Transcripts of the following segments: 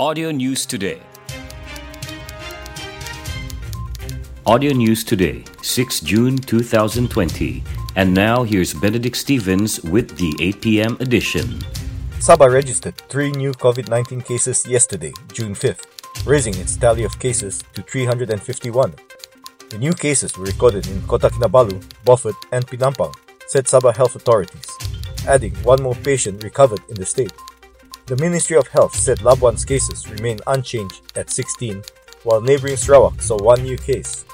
Audio News Today. Audio News Today, 6 June 2020. And now here's Benedict Stevens with the 8 p.m. edition. Sabah registered three new COVID 19 cases yesterday, June 5th, raising its tally of cases to 351. The new cases were recorded in Kota Kinabalu, Beaufort, and Penampang, said Sabah health authorities, adding one more patient recovered in the state. The Ministry of Health said Labuan's cases remain unchanged at 16, while neighboring Sarawak saw one new case.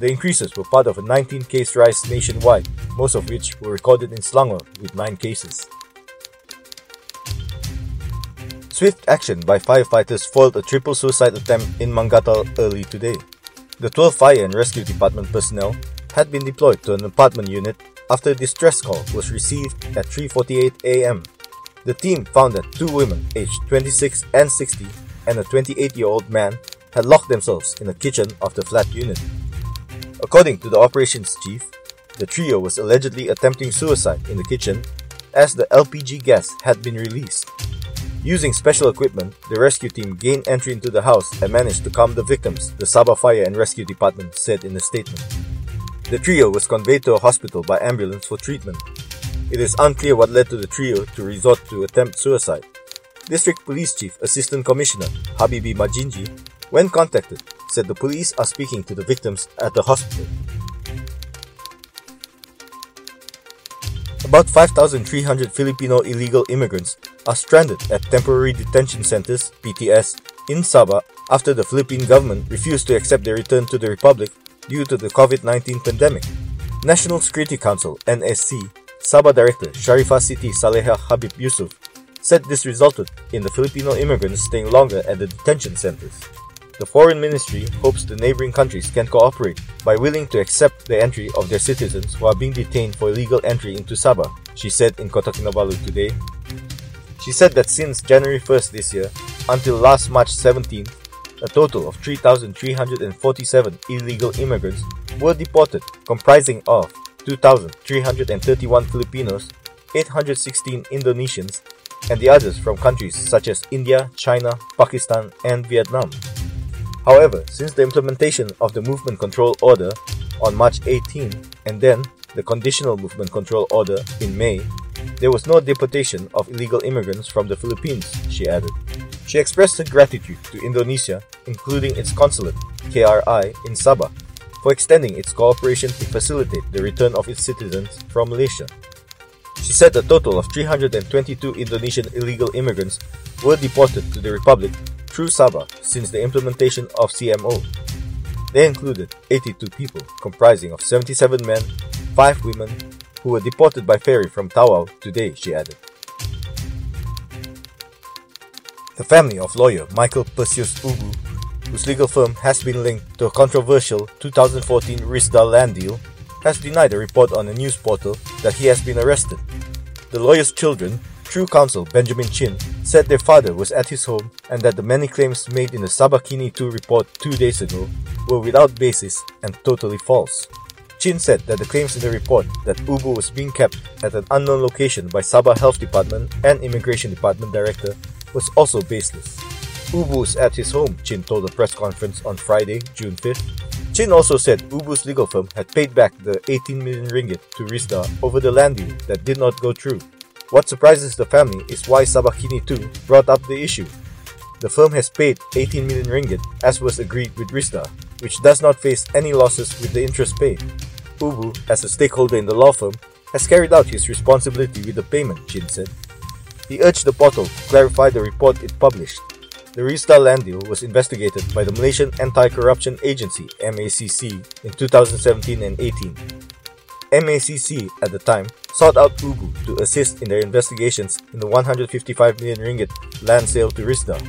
The increases were part of a 19 case rise nationwide, most of which were recorded in Selangor with 9 cases. Swift action by firefighters foiled a triple suicide attempt in Manggatal early today. The 12 Fire and Rescue Department personnel had been deployed to an apartment unit after a distress call was received at 3:48 a.m. The team found that two women aged 26 and 60 and a 28-year-old man had locked themselves in the kitchen of the flat unit. According to the operations chief, the trio was allegedly attempting suicide in the kitchen as the LPG gas had been released. Using special equipment, the rescue team gained entry into the house and managed to calm the victims, the Sabah Fire and Rescue Department said in a statement. The trio was conveyed to a hospital by ambulance for treatment. It is unclear what led to the trio to resort to attempt suicide. District Police Chief Assistant Commissioner Habibi Majinji, when contacted, said the police are speaking to the victims at the hospital. About 5,300 Filipino illegal immigrants are stranded at temporary detention centers (PTS) in Sabah after the Philippine government refused to accept their return to the republic due to the COVID-19 pandemic. National Security Council (NSC) Sabah Director Sharifa Siti Saleha Habib Yusuf said this resulted in the Filipino immigrants staying longer at the detention centers. The Foreign Ministry hopes the neighboring countries can cooperate by willing to accept the entry of their citizens who are being detained for illegal entry into Sabah, she said in Kota Kinabalu today. She said that since January 1st this year until last March 17th, a total of 3,347 illegal immigrants were deported, comprising of 2,331 Filipinos, 816 Indonesians, and the others from countries such as India, China, Pakistan, and Vietnam. However, since the implementation of the Movement Control Order on March 18 and then the Conditional Movement Control Order in May, there was no deportation of illegal immigrants from the Philippines, she added. She expressed her gratitude to Indonesia, including its consulate, KRI, in Sabah, for extending its cooperation to facilitate the return of its citizens from Malaysia. She said a total of 322 Indonesian illegal immigrants were deported to the Republic through Sabah since the implementation of CMO. They included 82 people, comprising of 77 men, 5 women, who were deported by ferry from Tawau today, she added. The family of lawyer Michael Perseus Ubu, whose legal firm has been linked to a controversial 2014 Risda land deal, has denied a report on a news portal that he has been arrested. The lawyer's children, True counsel Benjamin Chin said their father was at his home and that the many claims made in the Sabahkini 2 report two days ago were without basis and totally false. Chin said that the claims in the report that Ubu was being kept at an unknown location by Sabah Health Department and Immigration Department Director was also baseless. Ubu was at his home, Chin told a press conference on Friday, June 5th. Chin also said Ubu's legal firm had paid back the 18 million ringgit to Risda over the land deal that did not go through. What surprises the family is why Sabahkini 2 brought up the issue. The firm has paid 18 million ringgit as was agreed with Risda, which does not face any losses with the interest paid. Ubu, as a stakeholder in the law firm, has carried out his responsibility with the payment, Chin said. He urged the portal to clarify the report it published. The Risda land deal was investigated by the Malaysian Anti-Corruption Agency MACC in 2017 and 18. MACC at the time sought out Ubu to assist in their investigations in the 155 million ringgit land sale to Risda.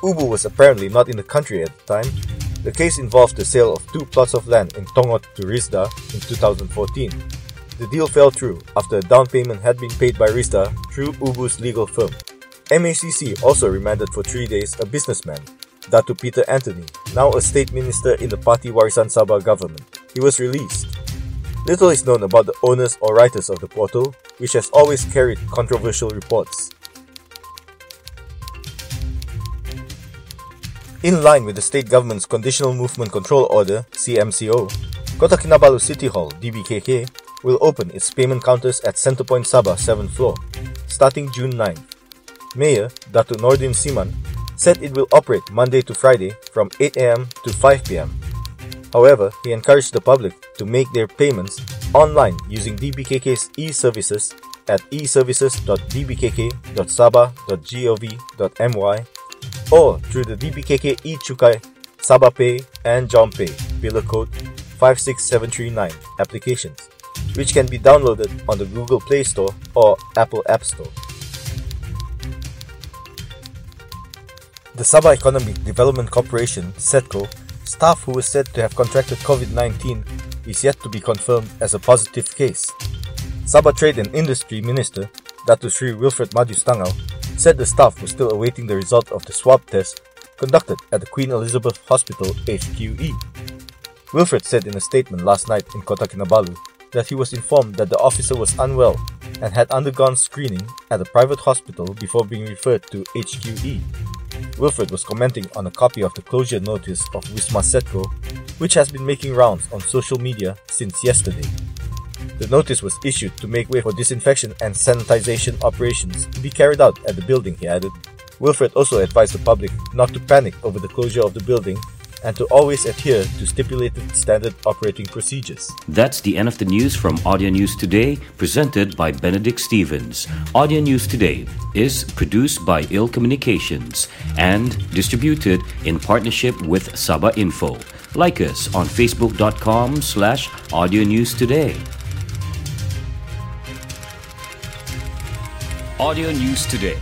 Ubu was apparently not in the country at the time. The case involved the sale of two plots of land in Tongod to Risda in 2014. The deal fell through after a down payment had been paid by Risda through Ubu's legal firm. MACC also remanded for three days a businessman, Datu Peter Anthony, now a state minister in the Parti Warisan Sabah government. He was released. Little is known about the owners or writers of the portal, which has always carried controversial reports. In line with the state government's Conditional Movement Control Order, CMCO, Kota Kinabalu City Hall, DBKK, will open its payment counters at Centerpoint Sabah 7th floor, starting June 9. Mayor Datu Nordin Siman said it will operate Monday to Friday from 8 am to 5 pm. However, he encouraged the public to make their payments online using DBKK's e-services at e-services.dbkk.sabah.gov.my or through the DBKK e-Cukai, Sabah Pay, and JomPay Biller Code 56739 applications, which can be downloaded on the Google Play Store or Apple App Store. The Sabah Economic Development Corporation, SEDCO, staff who was said to have contracted COVID 19 is yet to be confirmed as a positive case. Sabah Trade and Industry Minister, Datu Sri Wilfred Madius Tangau, said the staff was still awaiting the result of the swab test conducted at the Queen Elizabeth Hospital HQE. Wilfred said in a statement last night in Kota Kinabalu that he was informed that the officer was unwell and had undergone screening at a private hospital before being referred to HQE. Wilfred was commenting on a copy of the closure notice of Wisma Sedco, which has been making rounds on social media since yesterday. The notice was issued to make way for disinfection and sanitization operations to be carried out at the building, he added. Wilfred also advised the public not to panic over the closure of the building and to always adhere to stipulated standard operating procedures. That's the end of the news from Audio News Today, presented by Benedict Stevens. Audio News Today is produced by Ill Communications and distributed in partnership with Sabah Info. Like us on facebook.com slash audio news today. Audio News Today